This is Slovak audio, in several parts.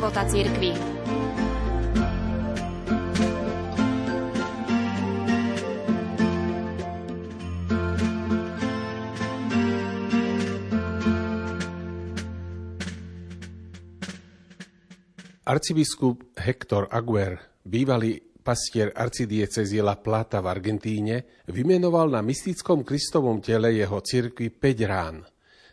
života cirkvi. Arcibiskup Hector Aguer, bývalý pastier arcidiecezie La Plata v Argentíne, vymenoval na mystickom Kristovom tele jeho cirkvi 5 rán.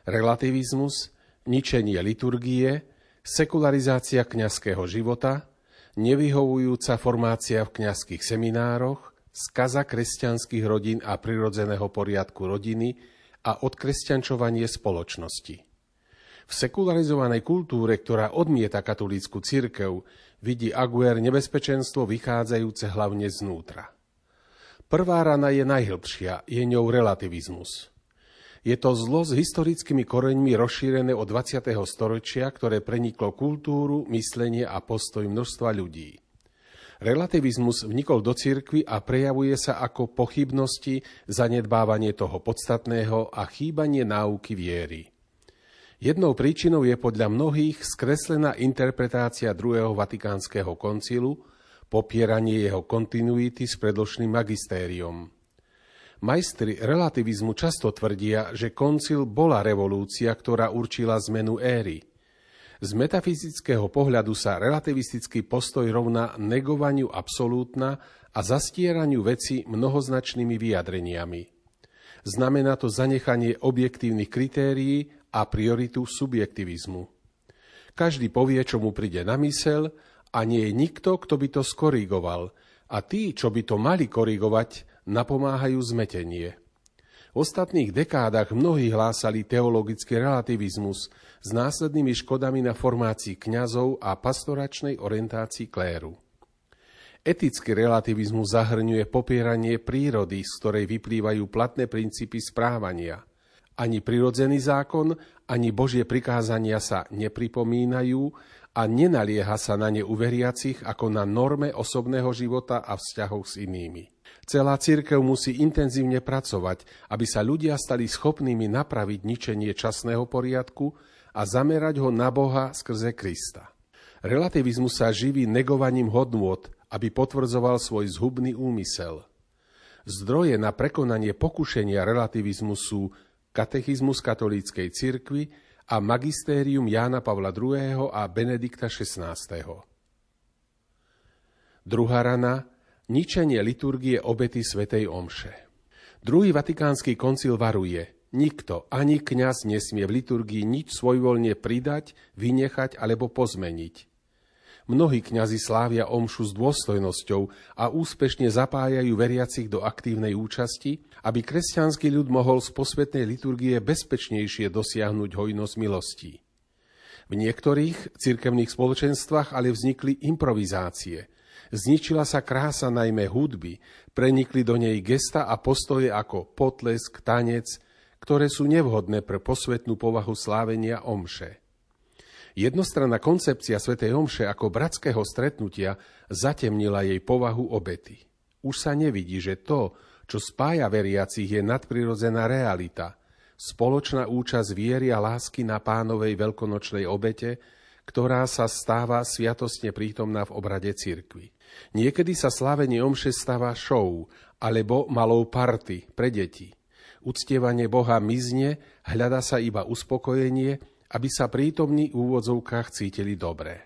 Relativizmus, ničenie liturgie, sekularizácia kňazského života, nevyhovujúca formácia v kňazských seminároch, skaza kresťanských rodín a prirodzeného poriadku rodiny a odkresťančovanie spoločnosti. V sekularizovanej kultúre, ktorá odmieta katolícku cirkev, vidí Aguer nebezpečenstvo vychádzajúce hlavne znútra. Prvá rana je najhlbšia, je ňou relativizmus. Je to zlo s historickými koreňmi rozšírené od 20. storočia, ktoré preniklo kultúru, myslenie a postoj množstva ľudí. Relativizmus vnikol do cirkvy a prejavuje sa ako pochybnosti, zanedbávanie toho podstatného a chýbanie náuky viery. Jednou príčinou je podľa mnohých skreslená interpretácia druhého vatikánskeho koncilu, popieranie jeho kontinuity s predložným magistériom. Majstri relativizmu často tvrdia, že koncil bola revolúcia, ktorá určila zmenu éry. Z metafyzického pohľadu sa relativistický postoj rovná negovaniu absolútna a zastieraniu veci mnohoznačnými vyjadreniami. Znamená to zanechanie objektívnych kritérií a prioritu subjektivizmu. Každý povie, čo mu príde na mysel a nie je nikto, kto by to skorigoval a tí, čo by to mali korigovať, napomáhajú zmetenie. V ostatných dekádach mnohí hlásali teologický relativizmus s následnými škodami na formácii kňazov a pastoračnej orientácii kléru. Etický relativizmus zahrňuje popieranie prírody, z ktorej vyplývajú platné princípy správania – ani prirodzený zákon, ani Božie prikázania sa nepripomínajú a nenalieha sa na ne uveriacich ako na norme osobného života a vzťahov s inými. Celá církev musí intenzívne pracovať, aby sa ľudia stali schopnými napraviť ničenie časného poriadku a zamerať ho na Boha skrze Krista. Relativizmus sa živí negovaním hodnôt, aby potvrdzoval svoj zhubný úmysel. Zdroje na prekonanie pokušenia relativizmu sú katechizmus katolíckej cirkvi a magistérium Jána Pavla II. a Benedikta XVI. Druhá rana ničenie liturgie obety svätej Omše. Druhý vatikánsky koncil varuje, nikto, ani kňaz nesmie v liturgii nič svojvoľne pridať, vynechať alebo pozmeniť. Mnohí kňazi slávia omšu s dôstojnosťou a úspešne zapájajú veriacich do aktívnej účasti, aby kresťanský ľud mohol z posvetnej liturgie bezpečnejšie dosiahnuť hojnosť milostí. V niektorých cirkevných spoločenstvách ale vznikli improvizácie. Zničila sa krása najmä hudby, prenikli do nej gesta a postoje ako potlesk, tanec, ktoré sú nevhodné pre posvetnú povahu slávenia omše. Jednostranná koncepcia svätej Omše ako bratského stretnutia zatemnila jej povahu obety. Už sa nevidí, že to, čo spája veriacich, je nadprirodzená realita, spoločná účasť viery a lásky na pánovej veľkonočnej obete, ktorá sa stáva sviatostne prítomná v obrade cirkvy. Niekedy sa slávenie omše stáva show alebo malou party pre deti. Uctievanie Boha mizne, hľada sa iba uspokojenie aby sa prítomní v úvodzovkách cítili dobre.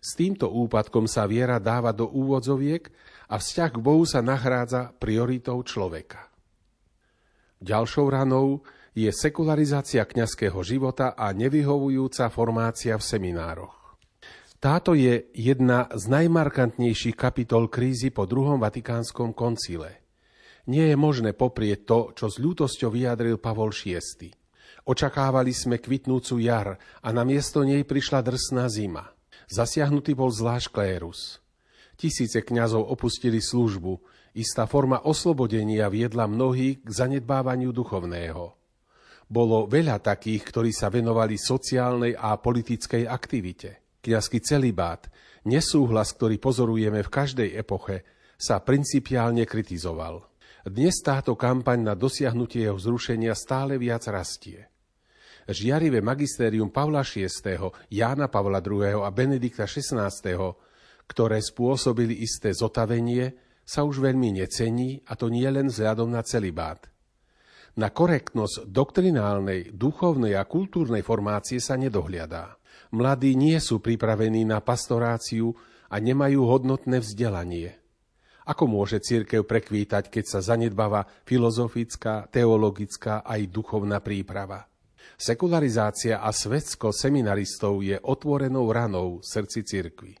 S týmto úpadkom sa viera dáva do úvodzoviek a vzťah k Bohu sa nahrádza prioritou človeka. Ďalšou ranou je sekularizácia kňazského života a nevyhovujúca formácia v seminároch. Táto je jedna z najmarkantnejších kapitol krízy po druhom vatikánskom koncile. Nie je možné poprieť to, čo s ľútosťou vyjadril Pavol VI. Očakávali sme kvitnúcu jar a na miesto nej prišla drsná zima. Zasiahnutý bol zvlášť klérus. Tisíce kňazov opustili službu, istá forma oslobodenia viedla mnohých k zanedbávaniu duchovného. Bolo veľa takých, ktorí sa venovali sociálnej a politickej aktivite. Kňazský celibát, nesúhlas, ktorý pozorujeme v každej epoche, sa principiálne kritizoval. Dnes táto kampaň na dosiahnutie jeho zrušenia stále viac rastie. Žiarivé magistérium Pavla VI, Jána Pavla II. a Benedikta XVI, ktoré spôsobili isté zotavenie, sa už veľmi necení, a to nie len vzhľadom na celibát. Na korektnosť doktrinálnej, duchovnej a kultúrnej formácie sa nedohliadá. Mladí nie sú pripravení na pastoráciu a nemajú hodnotné vzdelanie. Ako môže církev prekvítať, keď sa zanedbáva filozofická, teologická aj duchovná príprava? Sekularizácia a svetsko seminaristov je otvorenou ranou v srdci cirkvi.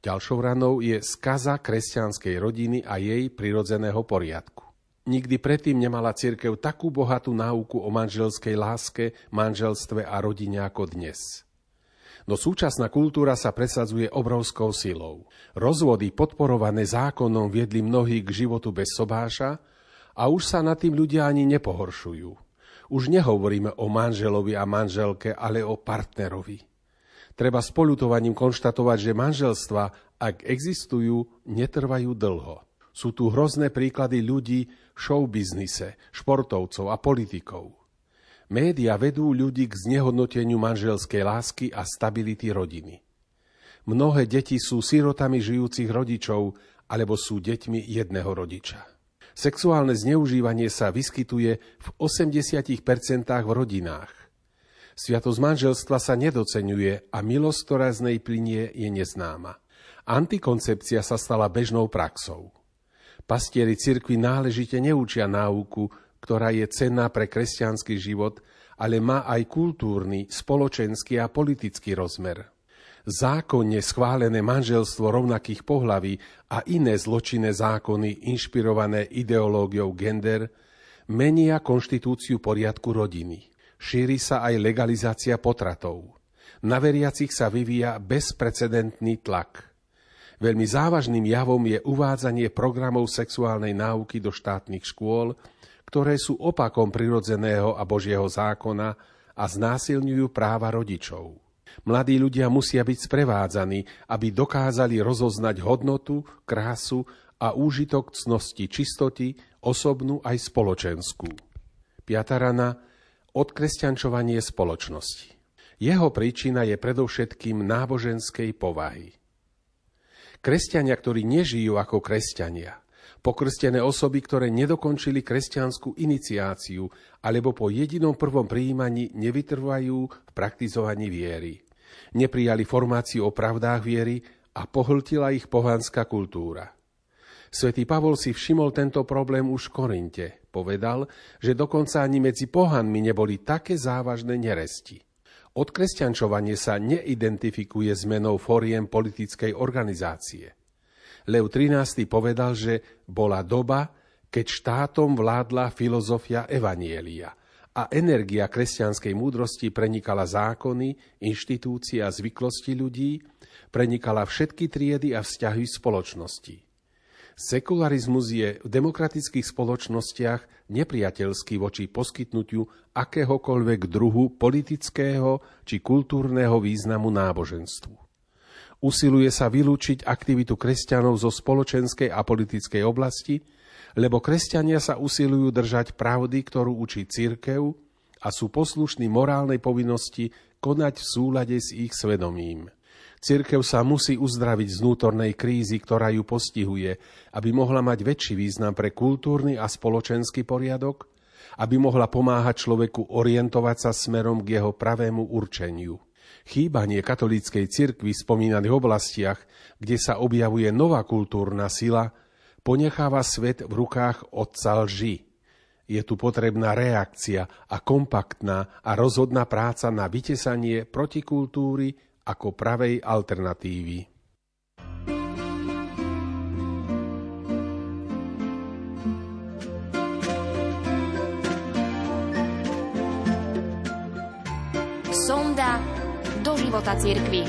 Ďalšou ranou je skaza kresťanskej rodiny a jej prirodzeného poriadku. Nikdy predtým nemala cirkev takú bohatú náuku o manželskej láske, manželstve a rodine ako dnes. No súčasná kultúra sa presadzuje obrovskou silou. Rozvody podporované zákonom viedli mnohých k životu bez sobáša a už sa nad tým ľudia ani nepohoršujú. Už nehovoríme o manželovi a manželke, ale o partnerovi. Treba s polutovaním konštatovať, že manželstva, ak existujú, netrvajú dlho. Sú tu hrozné príklady ľudí v showbiznise, športovcov a politikov. Média vedú ľudí k znehodnoteniu manželskej lásky a stability rodiny. Mnohé deti sú sirotami žijúcich rodičov alebo sú deťmi jedného rodiča. Sexuálne zneužívanie sa vyskytuje v 80% v rodinách. Sviatosť manželstva sa nedocenuje a milosť, ktorá z nej plinie, je neznáma. Antikoncepcia sa stala bežnou praxou. Pastieri cirkvi náležite neučia náuku, ktorá je cenná pre kresťanský život, ale má aj kultúrny, spoločenský a politický rozmer. Zákonne schválené manželstvo rovnakých pohlaví a iné zločinné zákony inšpirované ideológiou gender menia konštitúciu poriadku rodiny šíri sa aj legalizácia potratov. Na veriacich sa vyvíja bezprecedentný tlak. Veľmi závažným javom je uvádzanie programov sexuálnej náuky do štátnych škôl, ktoré sú opakom prirodzeného a Božieho zákona a znásilňujú práva rodičov. Mladí ľudia musia byť sprevádzaní, aby dokázali rozoznať hodnotu, krásu a úžitok cnosti čistoty, osobnú aj spoločenskú. Piata rana odkresťančovanie spoločnosti. Jeho príčina je predovšetkým náboženskej povahy. Kresťania, ktorí nežijú ako kresťania, pokrstené osoby, ktoré nedokončili kresťanskú iniciáciu alebo po jedinom prvom prijímaní nevytrvajú v praktizovaní viery. Neprijali formáciu o pravdách viery a pohltila ich pohanská kultúra. Svetý Pavol si všimol tento problém už v Korinte. Povedal, že dokonca ani medzi pohanmi neboli také závažné neresti. Odkresťančovanie sa neidentifikuje s menou foriem politickej organizácie. Lev XIII povedal, že bola doba, keď štátom vládla filozofia Evanielia a energia kresťanskej múdrosti prenikala zákony, inštitúcie a zvyklosti ľudí, prenikala všetky triedy a vzťahy spoločnosti. Sekularizmus je v demokratických spoločnostiach nepriateľský voči poskytnutiu akéhokoľvek druhu politického či kultúrneho významu náboženstvu. Usiluje sa vylúčiť aktivitu kresťanov zo spoločenskej a politickej oblasti, lebo kresťania sa usilujú držať pravdy, ktorú učí církev a sú poslušní morálnej povinnosti konať v súlade s ich svedomím. Cirkev sa musí uzdraviť z vnútornej krízy, ktorá ju postihuje, aby mohla mať väčší význam pre kultúrny a spoločenský poriadok, aby mohla pomáhať človeku orientovať sa smerom k jeho pravému určeniu. Chýbanie katolíckej cirkvi v spomínaných oblastiach, kde sa objavuje nová kultúrna sila, ponecháva svet v rukách otca lži. Je tu potrebná reakcia a kompaktná a rozhodná práca na vytesanie protikultúry ako pravej alternatívy. Sonda do života cirkvi.